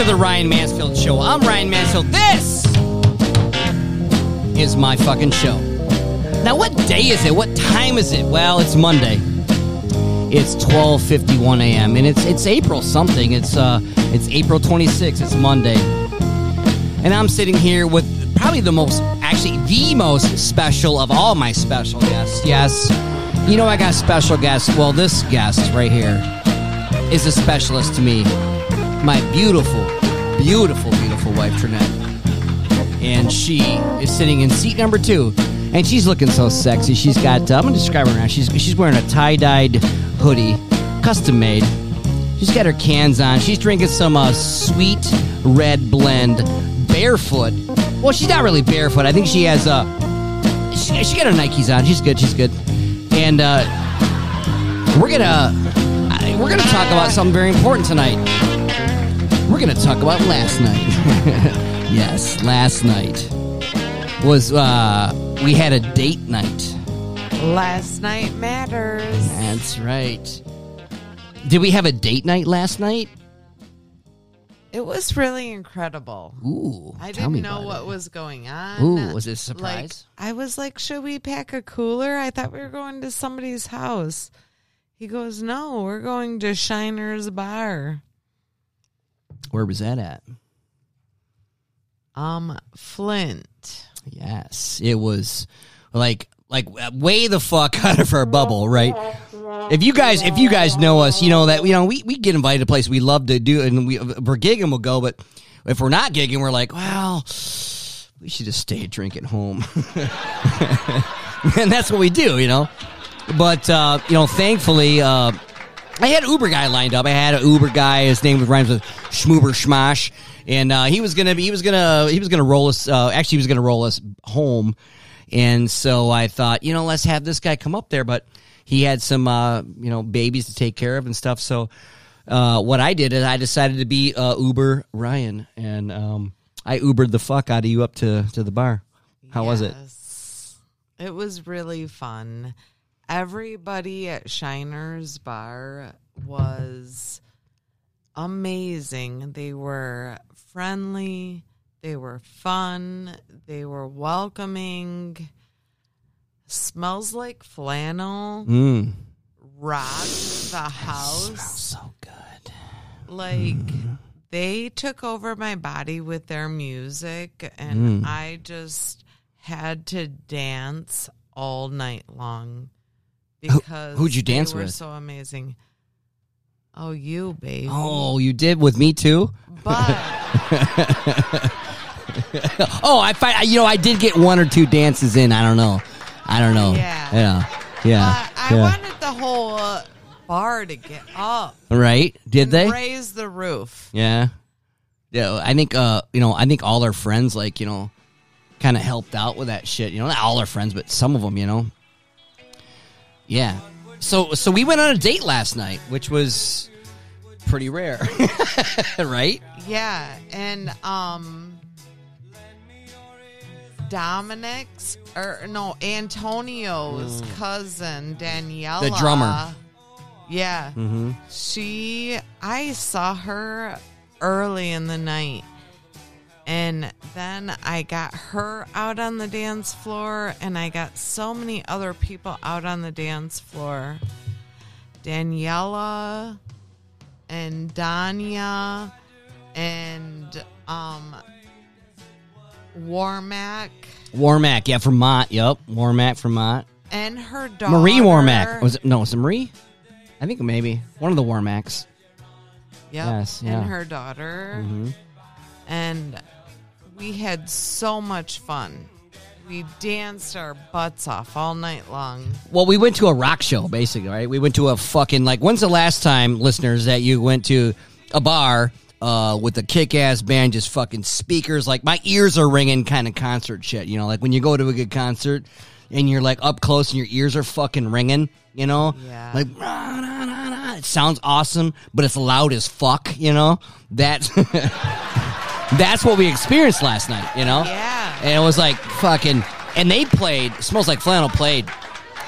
to the Ryan Mansfield Show. I'm Ryan Mansfield. This is my fucking show. Now, what day is it? What time is it? Well, it's Monday. It's 12:51 a.m. and it's it's April something. It's uh it's April 26th. It's Monday. And I'm sitting here with probably the most actually the most special of all my special guests. Yes. You know I got special guests. Well, this guest right here is a specialist to me. My beautiful, beautiful, beautiful wife Trinette. And she is sitting in seat number two. And she's looking so sexy. She's got, uh, I'm going to describe her now. She's, she's wearing a tie dyed hoodie, custom made. She's got her cans on. She's drinking some uh, sweet red blend barefoot. Well, she's not really barefoot. I think she has uh, she, she got her Nikes on. She's good. She's good. And uh, we're gonna we're gonna talk about something very important tonight. We're gonna talk about last night. yes, last night was uh, we had a date night. Last night matters. That's right. Did we have a date night last night? It was really incredible. Ooh, I didn't know what it. was going on. Ooh, was it a Like, surprise? I was like, should we pack a cooler? I thought we were going to somebody's house. He goes, no, we're going to Shiner's Bar. Where was that at? Um, Flint. Yes, it was like like way the fuck out of our bubble, right? If you guys if you guys know us, you know that you know we, we get invited to places we love to do, and we if we're gigging we'll go, but if we're not gigging, we're like, well, we should just stay drinking at home, and that's what we do, you know. But uh, you know, thankfully, uh, I had Uber guy lined up. I had an Uber guy. His name was rhymes with Schmoober Schmosh, and uh, he was gonna be, he was gonna he was gonna roll us. Uh, actually, he was gonna roll us home. And so I thought, you know, let's have this guy come up there. But he had some, uh, you know, babies to take care of and stuff. So uh, what I did is I decided to be uh, Uber Ryan, and um, I Ubered the fuck out of you up to to the bar. How was it? It was really fun. Everybody at Shiner's Bar was amazing. They were friendly, they were fun, they were welcoming. Smells like flannel, Mm. rocked the house. So good. like they took over my body with their music and I just had to dance all night long because who'd you they dance were with? so amazing. Oh, you babe. Oh, you did with me too. But Oh, I find you know I did get one or two dances in. I don't know. I don't know. Yeah. Yeah. Yeah. I, I yeah. wanted the whole uh, bar to get up right? Did they? raise the roof. Yeah. Yeah, I think uh, you know, I think all our friends like, you know, kind of helped out with that shit. You know, not all our friends, but some of them, you know. Yeah. So so we went on a date last night, which was pretty rare. right? Yeah, and um Dominic's or no, Antonio's cousin Daniela. Mm. The drummer. Yeah. Mhm. She I saw her early in the night. And then I got her out on the dance floor and I got so many other people out on the dance floor. Daniela and Danya and um Warmack Warmack, yeah, from Mott. Yep. Warmack from Mott. and her daughter Marie Warmack. Was it no, was it Marie? I think maybe. One of the Warmacks. Yep. Yes, yeah. and her daughter Mhm. and we had so much fun. We danced our butts off all night long. Well, we went to a rock show, basically, right? We went to a fucking like. When's the last time, listeners, that you went to a bar uh, with a kick-ass band, just fucking speakers? Like my ears are ringing, kind of concert shit. You know, like when you go to a good concert and you're like up close and your ears are fucking ringing. You know, Yeah. like rah, rah, rah, it sounds awesome, but it's loud as fuck. You know, that's that's what we experienced last night. You know, Yeah. and it was like fucking. And they played. Smells like flannel played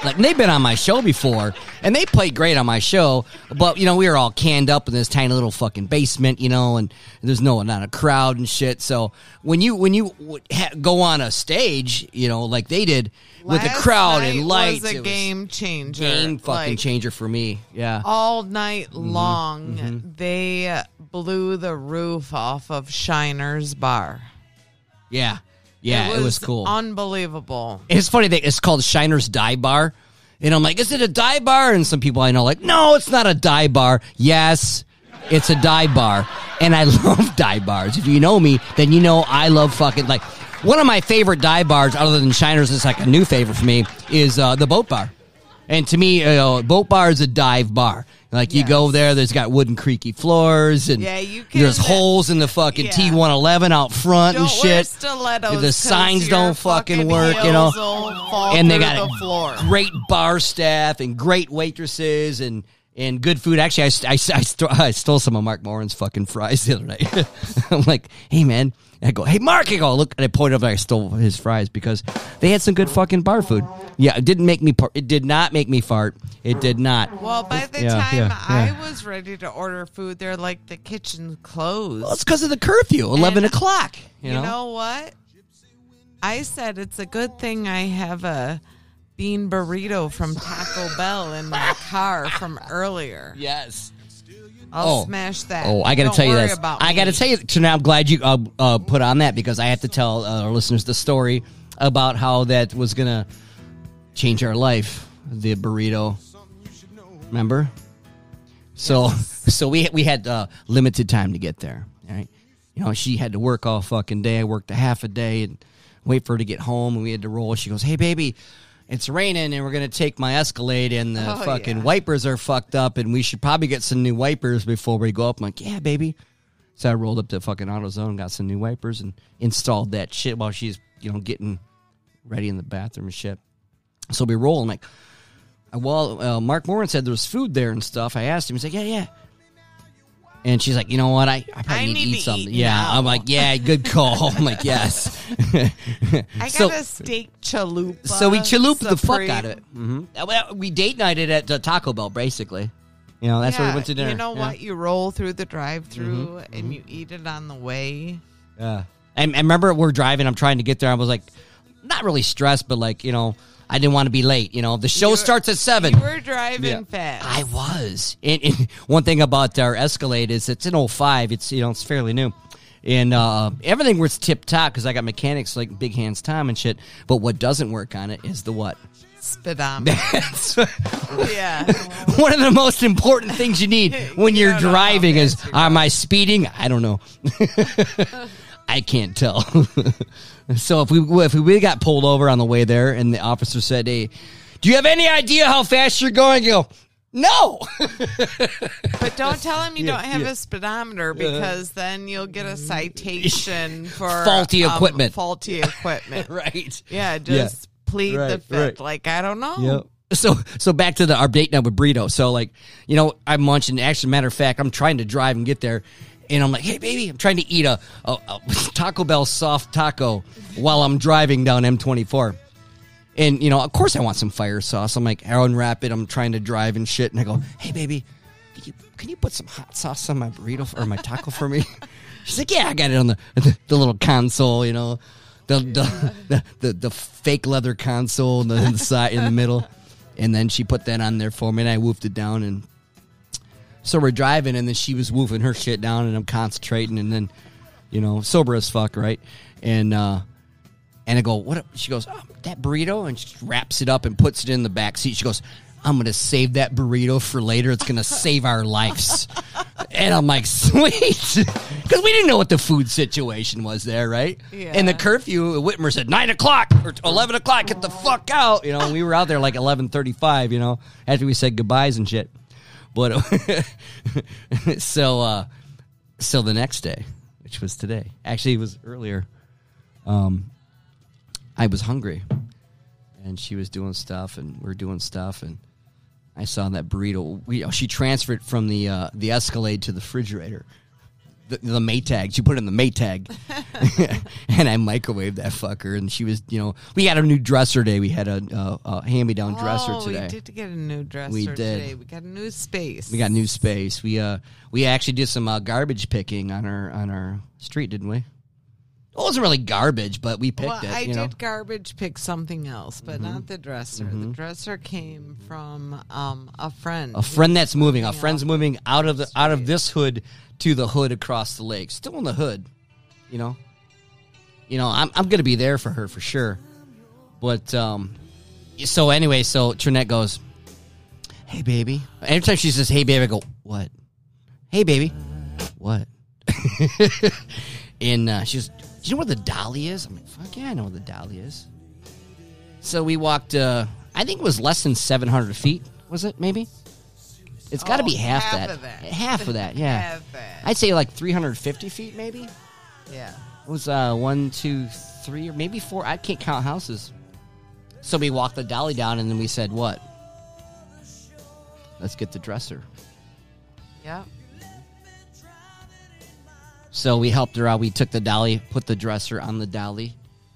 Like they've been on my show before, and they played great on my show. But you know, we were all canned up in this tiny little fucking basement, you know, and there's no not a crowd and shit. So when you when you ha- go on a stage, you know, like they did with a crowd and lights, was a it was game changer. game fucking Like, changer for me. Yeah, all night Mm-hmm. long they blew the roof off of Shiner's bar. yeah, yeah. It was, cool. Unbelievable. It's funny that it's called Shiner's Dive Bar. And I'm like, is it a dive bar? And some people I know like, no, it's not a dive bar. Yes, it's a dive bar. And I love dive bars. If you know me, then you know I love fucking like one of my favorite dive bars other than Shiner's, it's like a new favorite for me, is uh, the boat bar. And to me, you know, boat bar is a dive bar. Like you Yes. go there, there's got wooden creaky floors, and Yeah, you can- there's holes in the fucking Yeah. T111 out front Don't and shit. The signs don't fucking work, you know. and they got the floor. great bar staff and great waitresses and and good food. Actually, I, I, I, st- I stole some of Mark Morin's fucking fries the other night. I'm like, hey man, I go, hey Mark, I go, look, and I pointed up, I stole his fries because they had some good fucking bar food. Yeah, it didn't make me. Par- it did not make me fart. It did not. Well, by the Yeah, time yeah, yeah. I was ready to order food, they're like the kitchen closed. Well, it's because of the curfew, eleven And- o'clock. You, You know? know what? I said it's a good thing I have a bean burrito from Taco Bell in my car from earlier. Yes. I'll Oh. smash that. Oh, I got to tell you this. I got to tell you. So now I'm glad you uh, uh, put on that because I have to tell uh, our listeners the story about how that was gonna change our life. The burrito. Remember? So, so we we had uh, limited time to get there. Right? You know, she had to work all fucking day. I worked a half a day and wait for her to get home, and we had to roll. She goes, "Hey, baby." It's raining and we're gonna take my Escalade and the Oh, fucking yeah. wipers are fucked up and we should probably get some new wipers before we go up. I'm like, yeah, baby. So I rolled up to fucking AutoZone, got some new wipers, and installed that shit while she's you know getting ready in the bathroom and shit. So we roll. I'm like, well, uh, Mark Morin said there was food there and stuff. I asked him. He's like, yeah, yeah. And she's like, you know what? I, I probably I need, need to eat something. eat yeah. now. I'm like, yeah, good call. I'm like, yes. I got so, a steak chalupa. so we chalupa the fuck out of it. hmm We date nighted at uh, Taco Bell, basically. You know, that's where we went to dinner. You know Yeah. what? You roll through the drive-through Mm-hmm. and you eat it on the way. Yeah. And I remember we're driving. I'm trying to get there. I was like, not really stressed, but like, you know, I didn't want to be late. You know, the show starts at seven. You were driving Yeah. fast. I was. And, and one thing about our Escalade is it's an 05. It's you know it's fairly new, and uh, everything was tip top because I got mechanics like Big Hands Tom and shit. But what doesn't work on it is the what. Speedometer. Yeah. one of the most important things you need when You you're don't know how driving is am I speeding? I don't know. I can't tell. so if we if we got pulled over on the way there and the officer said, "Hey, do you have any idea how fast you're going?" You go, "No." But don't tell him you Yeah, don't have yeah. a speedometer because then you'll get a citation for Faulty um, equipment. faulty equipment. right. Yeah, just plead the fifth. right. Like I don't know. Yep. So so back to the our date night with burrito. So like you know I'm munching. Actually, matter of fact, I'm trying to drive and get there, and I'm like, hey baby, I'm trying to eat a, a, a Taco Bell soft taco while I'm driving down M24. And you know, of course, I want some fire sauce. I'm like, I'll unwrap it. I'm trying to drive and shit, and I go, hey baby, can you, can you put some hot sauce on my burrito or my taco for me? She's like, yeah, I got it on the the, the little console, you know, the the, the, the the fake leather console in the, the side in the middle, and then she put that on there for me, and I woofed it down, and so we're driving, and then she was woofing her shit down, and I'm concentrating, and then you know, sober as fuck, right, and. uh and I go, what? She goes, oh, that burrito, and she wraps it up and puts it in the back seat. She goes, I'm gonna save that burrito for later. It's gonna save our lives. And I'm like, sweet, because we didn't know what the food situation was there, right? Yeah. And the curfew, Whitmer said nine o'clock or eleven o'clock. Get the fuck out. You know, we were out there like eleven thirty-five. You know, after we said goodbyes and shit. But so, uh, so the next day, which was today, actually, it was earlier. Um, I was hungry, and she was doing stuff, and we are doing stuff, and I saw that burrito. We, she transferred from the uh, the Escalade to the refrigerator, the, the Maytag. She put it in the Maytag, and I microwaved that fucker. And she was, you know, we had a new dresser day. We had a, a, a hand me down dresser oh, today. we did get a new dresser We did. today. We got a new space. We got new space. We uh we actually did some uh, garbage picking on our on our street, didn't we? It wasn't really garbage, but we picked well, it. I did know? garbage pick something else, but Mm-hmm. not the dresser. The dresser came from um, a friend. a friend that's moving. A friend's moving out of the out of this hood to the hood across the lake. Still in the hood, you know. You know, I'm I'm gonna be there for her for sure. But um, so anyway, so Trinette goes, "Hey baby." Every time she says, "Hey baby," I go, "What?" "Hey baby." "What?" and uh, she goes, "Do you know where the dolly is?" I'm like, "Fuck yeah, I know where the dolly is." So we walked. uh I think it was less than 700 feet. Was it maybe? It's got to Oh, be half, half that. of that. Half of that. Yeah. Half that. I'd say like 350 feet, maybe. yeah. It was uh, one, two, three, or maybe four. I can't count houses. So we walked the dolly down, and then we said, "What? Let's get the dresser." Yep. So we helped her out. We took the dolly, put the dresser on the dolly,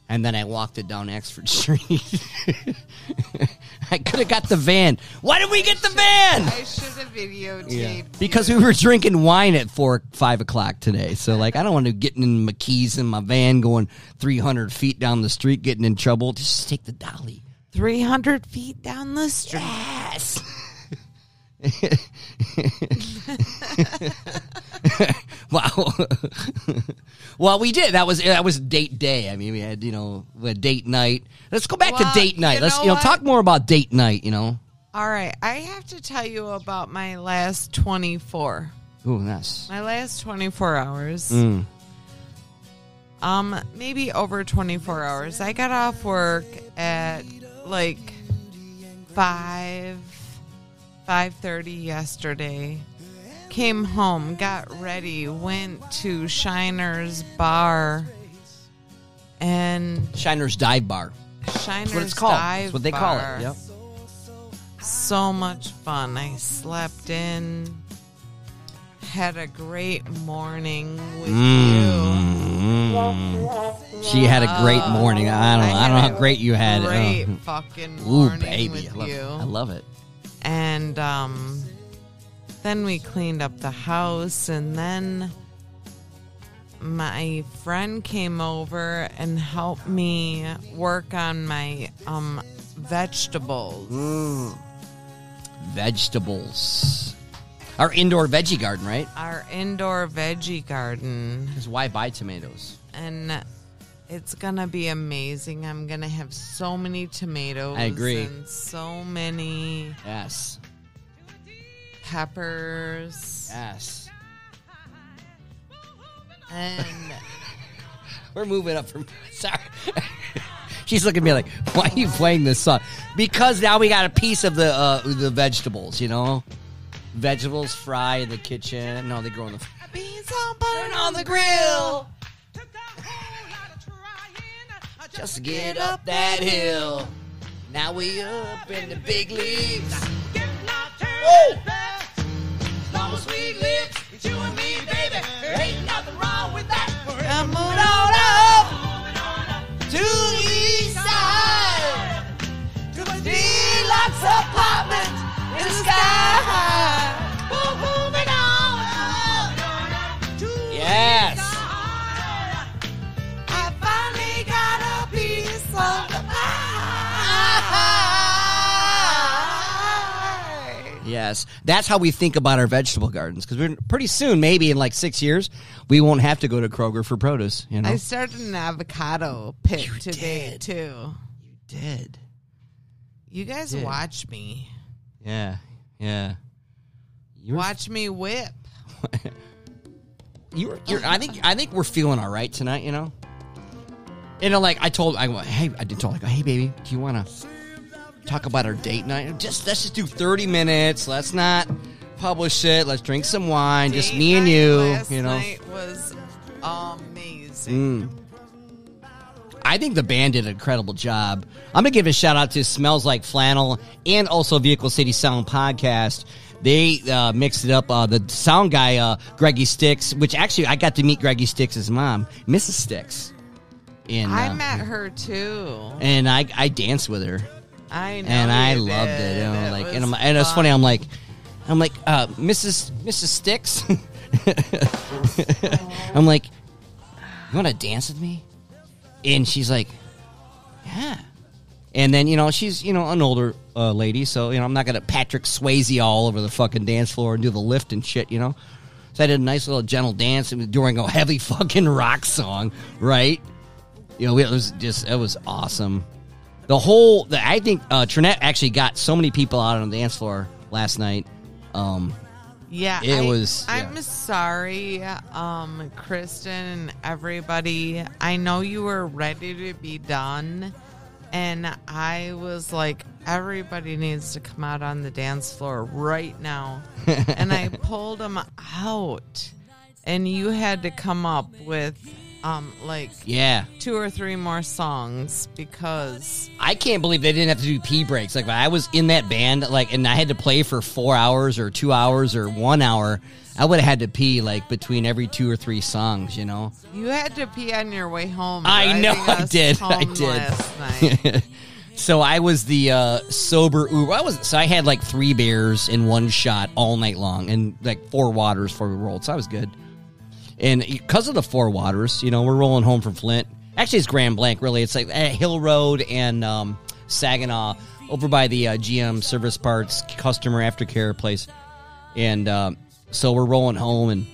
and then I walked it down Exford Street. I could have got the van. Why did we get the van? I should have videotaped. Because we were drinking wine at four, five o'clock today. So, like, I don't want to get in my keys in my van going 300 feet down the street, getting in trouble. Just take the dolly. 300 feet down the street. Yes. wow. well, we did. That was that was date day. I mean, we had you know a date night. Let's go back Well, to date night. you Let's know you know what? talk more about date night. You know. All right. I have to tell you about my last 24. Ooh, that's My last 24 hours. mm. Um, maybe over 24 hours. I got off work at like 5 5:30 yesterday. Came home, got ready, went to Shiner's bar and Shiner's Dive Bar. Shiner's That's what it's called. Dive That's what they call Bar. it. Yep. So much fun. I slept in. Had a great morning with Mm. She had a great morning. I don't. I I, don't know had how a great you had it. Great Oh. fucking Ooh, morning baby, with I love, you. it. I love it. and um, then we cleaned up the house, and then my friend came over and helped me work on my um vegetables. Mm. Vegetables. Our indoor veggie garden, right? Our indoor veggie garden, Because why buy tomatoes? and it's gonna be amazing. I'm gonna have so many tomatoes. I agree. And so many Yes. Peppers. Yes. And We're moving up from. Sorry. She's looking at me like, "Why are you playing this song?" Because now we got a piece of the uh, the vegetables. You know, vegetables fry in the kitchen. No, they grow in the. beans all burn on the grill. Just get up that hill. Now we up in the big leagues. Woo! Mama sweet lips, it's you and me, baby. There ain't nothing wrong with that. Come on on Yes, that's how we think about our vegetable gardens. Because we're pretty soon, maybe in like six years, we won't have to go to Kroger for produce. You know, I started an avocado pit You today did. too. You did. You guys did. watch me. Yeah, yeah. You were, Watch me whip. you were, you're, I think I think we're feeling all right tonight. You know. You know, like I told, I went, hey, I did tell, like, hey, baby, do you want to talk about our date night? Just let's just do thirty minutes. Let's not publish it. Let's drink some wine, just Date me and you. Last You know. night was amazing. Mm. I think the band did an incredible job. I'm gonna give a shout out to Smells Like Flannel and also Vehicle City Sound Podcast they uh, mixed it up. Uh, the sound guy, uh, Greggy Sticks, which actually I got to meet Greggy Sticks' mom, Mrs. Sticks. And, I uh, met her too. and I I danced with her, I know. and I loved did. it. You know, like, and, I'm, and it's funny. fun. I'm like, I'm like, uh, Mrs. Mrs. Sticks. I'm like, you want to dance with me? And she's like, yeah. And then you know she's you know an older uh, lady, so you know I'm not gonna Patrick Swayze all over the fucking dance floor and do the lift and shit, you know. So I did a nice little gentle dance during a heavy fucking rock song, right? You know, it was just it was awesome. The whole, the, I think uh, Trinette actually got so many people out on the dance floor last night. Um, Yeah, It I- was- I'm yeah. sorry, um, Kristen and everybody. I know you were ready to be done, and I was like, everybody needs to come out on the dance floor right now, and I pulled them out, and you had to come up with, um, like yeah, two or three more songs because I can't believe they didn't have to do pee breaks. Like when I was in that band, like, and I had to play for four hours or two hours or one hour. I would have had to pee like between every two or three songs, you know. you had to pee on your way home. I know I did. I home did. Last night. so I was the uh, sober Uber. I was so I had like three beers in one shot all night long, and like four waters before we rolled. So I was good. And because of the four waters, you know, we're rolling home from Flint. Actually, it's Grand Blanc. Really, it's like at Hill Road and um, Saginaw, over by the uh, GM Service Parts Customer Aftercare place. And um, so we're rolling home, and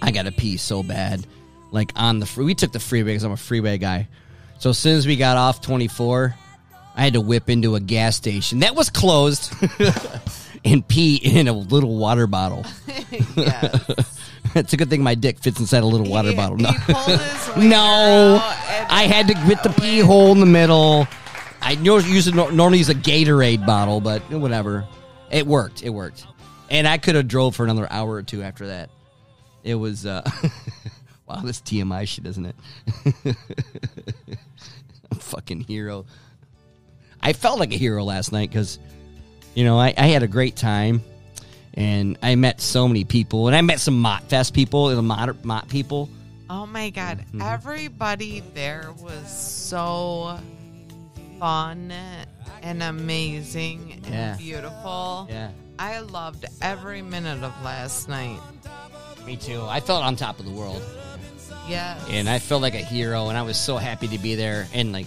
I got to pee so bad. Like on the free, we took the freeway because I'm a freeway guy. So as soon as we got off 24, I had to whip into a gas station that was closed and pee in a little water bottle. it's a good thing my dick fits inside a little water He- bottle. No, no, I had to get the pee hole in the middle. I a, normally use a Gatorade bottle, but whatever. It worked. It worked, and I could have drove for another hour or two after that. It was uh, wow, this TMI shit, isn't it? I'm fucking hero. I felt like a hero last night because, you know, I, I had a great time, and I met so many people, and I met some Mott Fest people, the Mott, Mott people. Oh my god! Mm-hmm. Everybody there was so fun and amazing and Yeah. beautiful. Yeah, I loved every minute of last night. me too. I felt on top of the world. Yeah, and I felt like a hero, and I was so happy to be there. And like,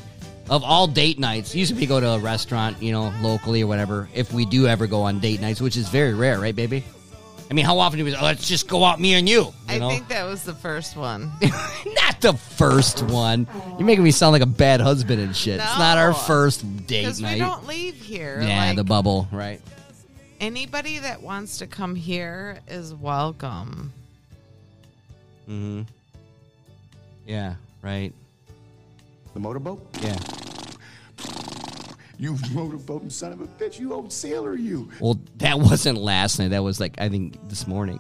of all date nights, usually we go to a restaurant, you know, locally or whatever. If we do ever go on date nights, which is very rare, right, baby? I mean, how often do we? Oh, let's just go out, me and you. you I know? think that was the first one. not the first one. You're making me sound like a bad husband and shit. It's not our first date night. we don't leave here. yeah, like, the bubble, right? anybody that wants to come here is welcome. Mm-hmm. Yeah, right. The motorboat? Yeah. You motorboating son of a bitch. You old sailor, you. Well, that wasn't last night. That was like I think this morning.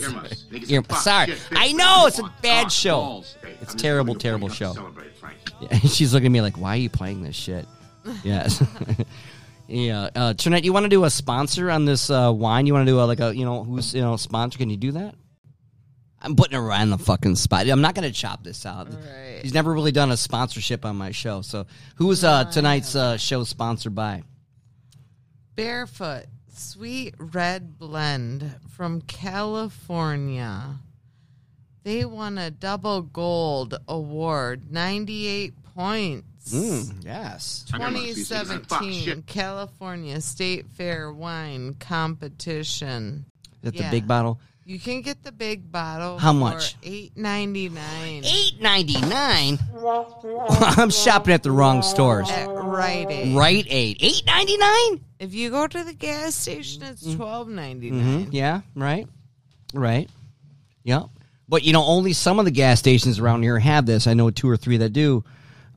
Earmuffs. Make it Ear- some fuck sorry. shit, bitch. I know, it's a bad cock, show. balls. Hey, It's I'm terrible, giving you a terrible show. have to celebrate, Frank. Yeah, she's looking at me like, "Why are you playing this shit?" Yes. yeah. Uh, Trinette, you want to do a sponsor on this uh, wine? You want to do a, like a you know who's you know sponsor? Can you do that? I'm putting her on the fucking spot. I'm not going to chop this out. Right. She's never really done a sponsorship on my show. So, who's uh, tonight's uh, show sponsored by? Barefoot Sweet Red Blend from California. They won a double gold award, 98 points. Mm, yes. I got my feet, so you can fuck 2017. California State Fair wine competition. Is that Yeah. the big bottle? You can get the big bottle. How much? Eight ninety nine. Eight ninety nine. I'm shopping at the wrong stores. At Rite Aid. Right eight. Eight ninety nine. If you go to the gas station, it's Mm. twelve ninety Mm-hmm. Yeah, right. Right. Yep. But you know, only some of the gas stations around here have this. I know two or three that do.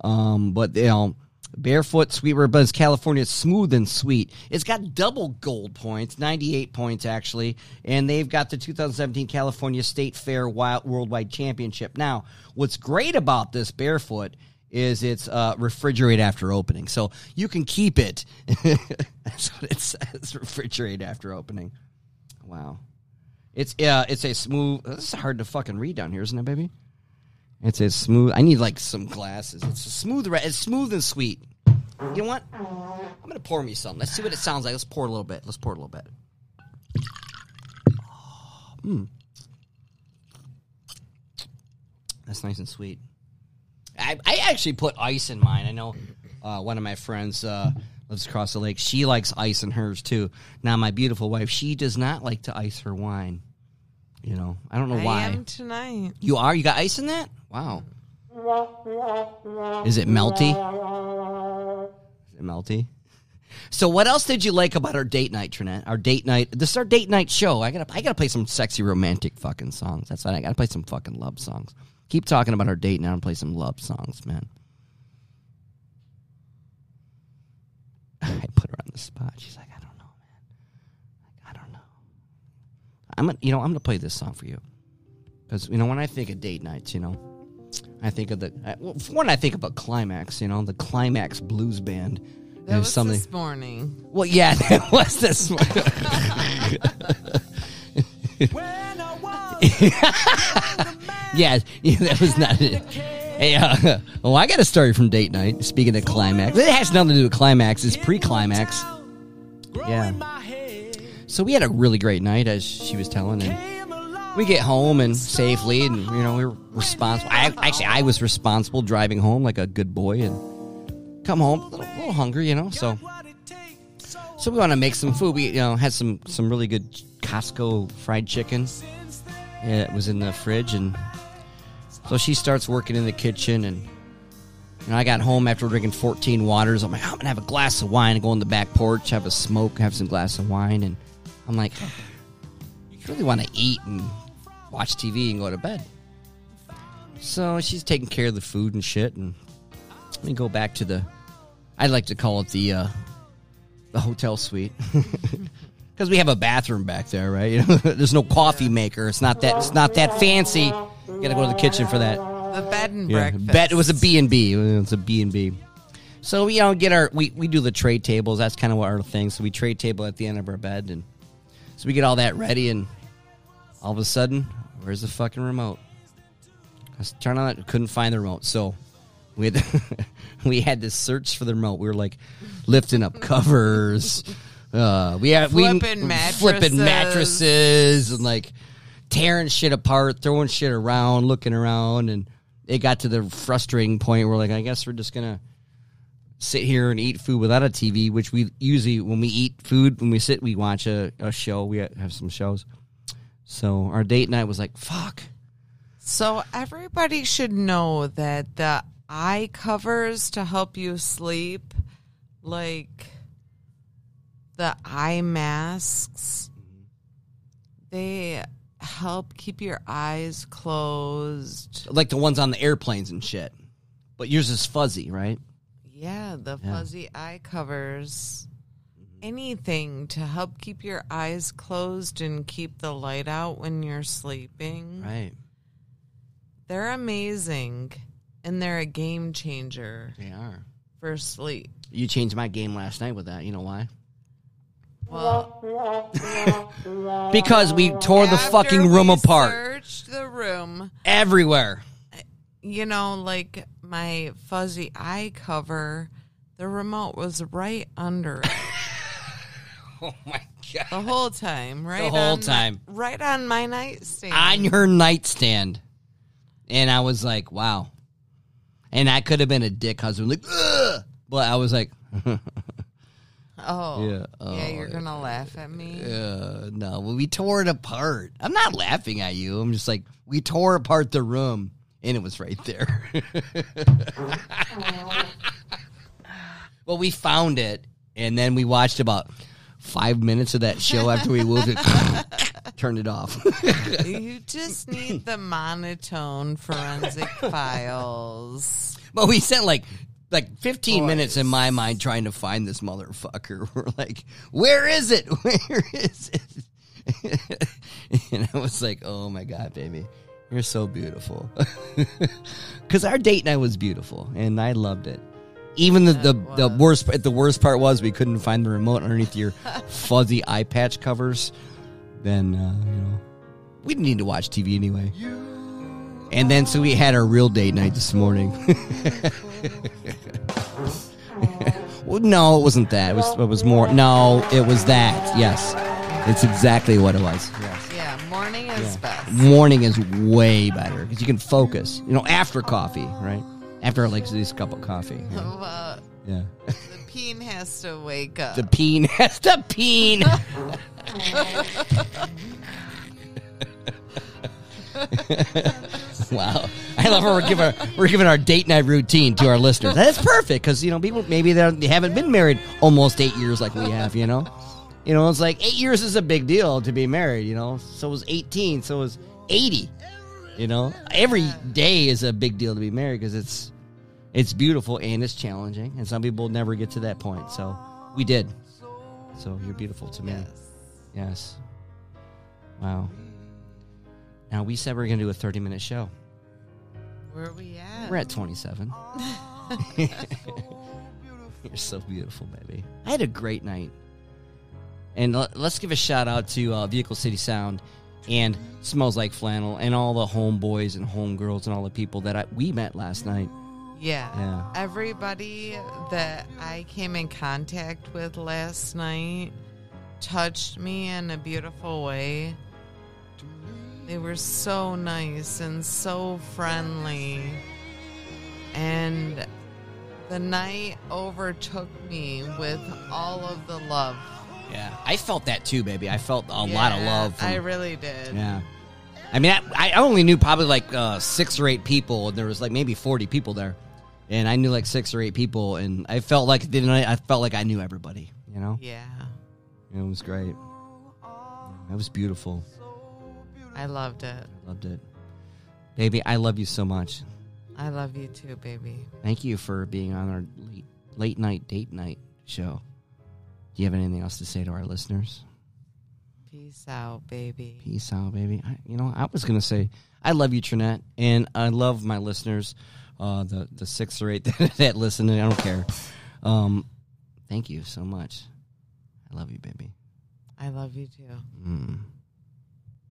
Um, but you know, Barefoot Sweet Red Buzz California smooth and sweet. It's got double gold points, 98 points actually, and they've got the 2017 California State Fair Wild Worldwide Championship. Now, what's great about this Barefoot is it's uh, refrigerate after opening. So you can keep it. That's what it says. Refrigerate after opening. Wow. It's uh, it's a smooth. This is hard to fucking read down here, isn't it, baby? It's a smooth. I need like some glasses. It's a smooth. It's smooth and sweet. You know what? I'm gonna pour me some. Let's see what it sounds like. Let's pour a little bit. Let's pour a little bit. Mm. That's nice and sweet. I, I actually put ice in mine. I know uh, one of my friends uh, lives across the lake. She likes ice in hers too. Now, my beautiful wife, she does not like to ice her wine. You know, I don't know I why. am tonight. You are? You got ice in that? Wow. Is it melty? Melty? So what else did you like about our date night, Trinette? Our date night. This is our date night show. I gotta I gotta play some sexy romantic fucking songs. That's what I gotta play some fucking love songs. Keep talking about our date now and play some love songs, man. I put her on the spot. She's like, I don't know, man. Like, I don't know. I'm gonna, you know, I'm gonna play this song for you because you know when I think of date nights, you know, I think of the uh, well, for one, I think about climax. You know, the climax blues band. That was something. this morning. Well, yeah, that was this one. yeah, yeah, that was not it. Hey, uh, well, I got a story from date night. Speaking of climax, it has nothing to do with climax. It's pre-climax. Yeah. So we had a really great night, as she was telling, and we get home and safely, and you know we were responsible. I, actually, I was responsible driving home like a good boy, and come home a little, a little hungry, you know. So, so we want to make some food. We, you know, had some some really good Costco fried chicken. Yeah, it was in the fridge, and so she starts working in the kitchen, and you know, I got home after drinking 14 waters. I'm like, I'm gonna have a glass of wine and go on the back porch, have a smoke, have some glass of wine, and I'm like, really want to eat and watch TV and go to bed. So she's taking care of the food and shit, and we go back to the. I like to call it the uh, the hotel suite because we have a bathroom back there, right? You know, there's no coffee maker. It's not that. It's not that fancy. You gotta go to the kitchen for that. The bed and Yeah, breakfast. bet it was a B and B. It was a B and B. So we you know get our we, we do the trade tables. That's kind of what our thing. So we trade table at the end of our bed, and so we get all that ready, and all of a sudden, where's the fucking remote? I was turning on it, couldn't find the remote. So we had we had to search for the remote. We were like lifting up covers. Uh, we had Flipping we flipping mattresses. mattresses and like tearing shit apart, throwing shit around, looking around, and it got to the frustrating point where like I guess we're just gonna sit here and eat food without a TV, which we usually when we eat food when we sit we watch a, a show. We have some shows. So our date night was like fuck. So everybody should know that the eye covers to help you sleep, like the eye masks, they help keep your eyes closed. Like the ones on the airplanes and shit. But yours is fuzzy, right? Yeah, the Yeah. fuzzy eye covers. Anything to help keep your eyes closed and keep the light out when you're sleeping. Right. They're amazing and they're a game changer They are. for sleep. You changed my game last night with that. You know why? Well, Because we tore the after fucking room we apart Searched the room. everywhere. You know, like my fuzzy eye cover, the remote was right under it Oh my god. the whole time. Right, The whole on time. right on my nightstand. on your nightstand. And I was like, wow. And I could have been a dick husband, like, Ugh! but I was like, oh, Yeah, yeah. oh, you're gonna laugh at me. uh, no, well, we tore it apart. I'm not laughing at you. I'm just like, we tore apart the room, and it was right there. well, we found it, and then we watched about five minutes of that show after we moved it, turned it off. you just need the monotone forensic files. But we spent like like 15 minutes in my mind trying to find this motherfucker. We're like, where is it? Where is it? and I was like, oh my god, baby. You're so beautiful. Because our date night was beautiful, and I loved it. Even the, the, the worst part- the worst part was we couldn't find the remote underneath your fuzzy eye patch covers. Then uh, you know we didn't need to watch TV anyway. And then so we had our real date night this morning. well, no, it wasn't that. It was it was more. No, it was that. Yes, it's exactly what it was. Yes. Yeah, morning is best. Morning is way better because you can focus. You know, after coffee, right? After like this cup of coffee. Yeah. Well, uh, yeah. the peen has to wake up. The peen has to peen. wow, I love how we're giving our, we're giving our date night routine to our listeners. That's perfect because you know people maybe they haven't been married almost eight years like we have. You know, you know it's like eight years is a big deal to be married. You know, so was eighteen, so was eighty. You know, every day is a big deal to be married because it's it's beautiful and it's challenging, and some people never get to that point. So we did. So you're beautiful to me. yes. Yes. Wow. Now we said we are gonna do a 30 minute show. Where are we at? We're at 27. you're so beautiful, baby. I had a great night. And l- let's give a shout out to uh, Vehicle City Sound and Smells Like Flannel and all the homeboys and homegirls and all the people that I, we met last night. Yeah. Yeah. Everybody that I came in contact with last night touched me in a beautiful way. They were so nice and so friendly. And the night overtook me with all of the love. Yeah. I felt that too, baby. I felt a lot of love. From, I really did. Yeah. I mean, I, I only knew probably like uh, six or eight people, and there was like maybe 40 people there. And I knew like six or eight people, and I felt like didn't I, I felt like I knew everybody, you know? Yeah. It was great. It was beautiful. I loved it. Loved it. Baby, I love you so much. I love you too, baby. Thank you for being on our late, late night date night show. Do you have anything else to say to our listeners? Peace out, baby. Peace out, baby. I, you know, I was gonna say I love you, Trinette, and I love my listeners, uh, the the six or eight that, that listen. I don't care. Um, thank you so much. I love you, baby. I love you too. Mm.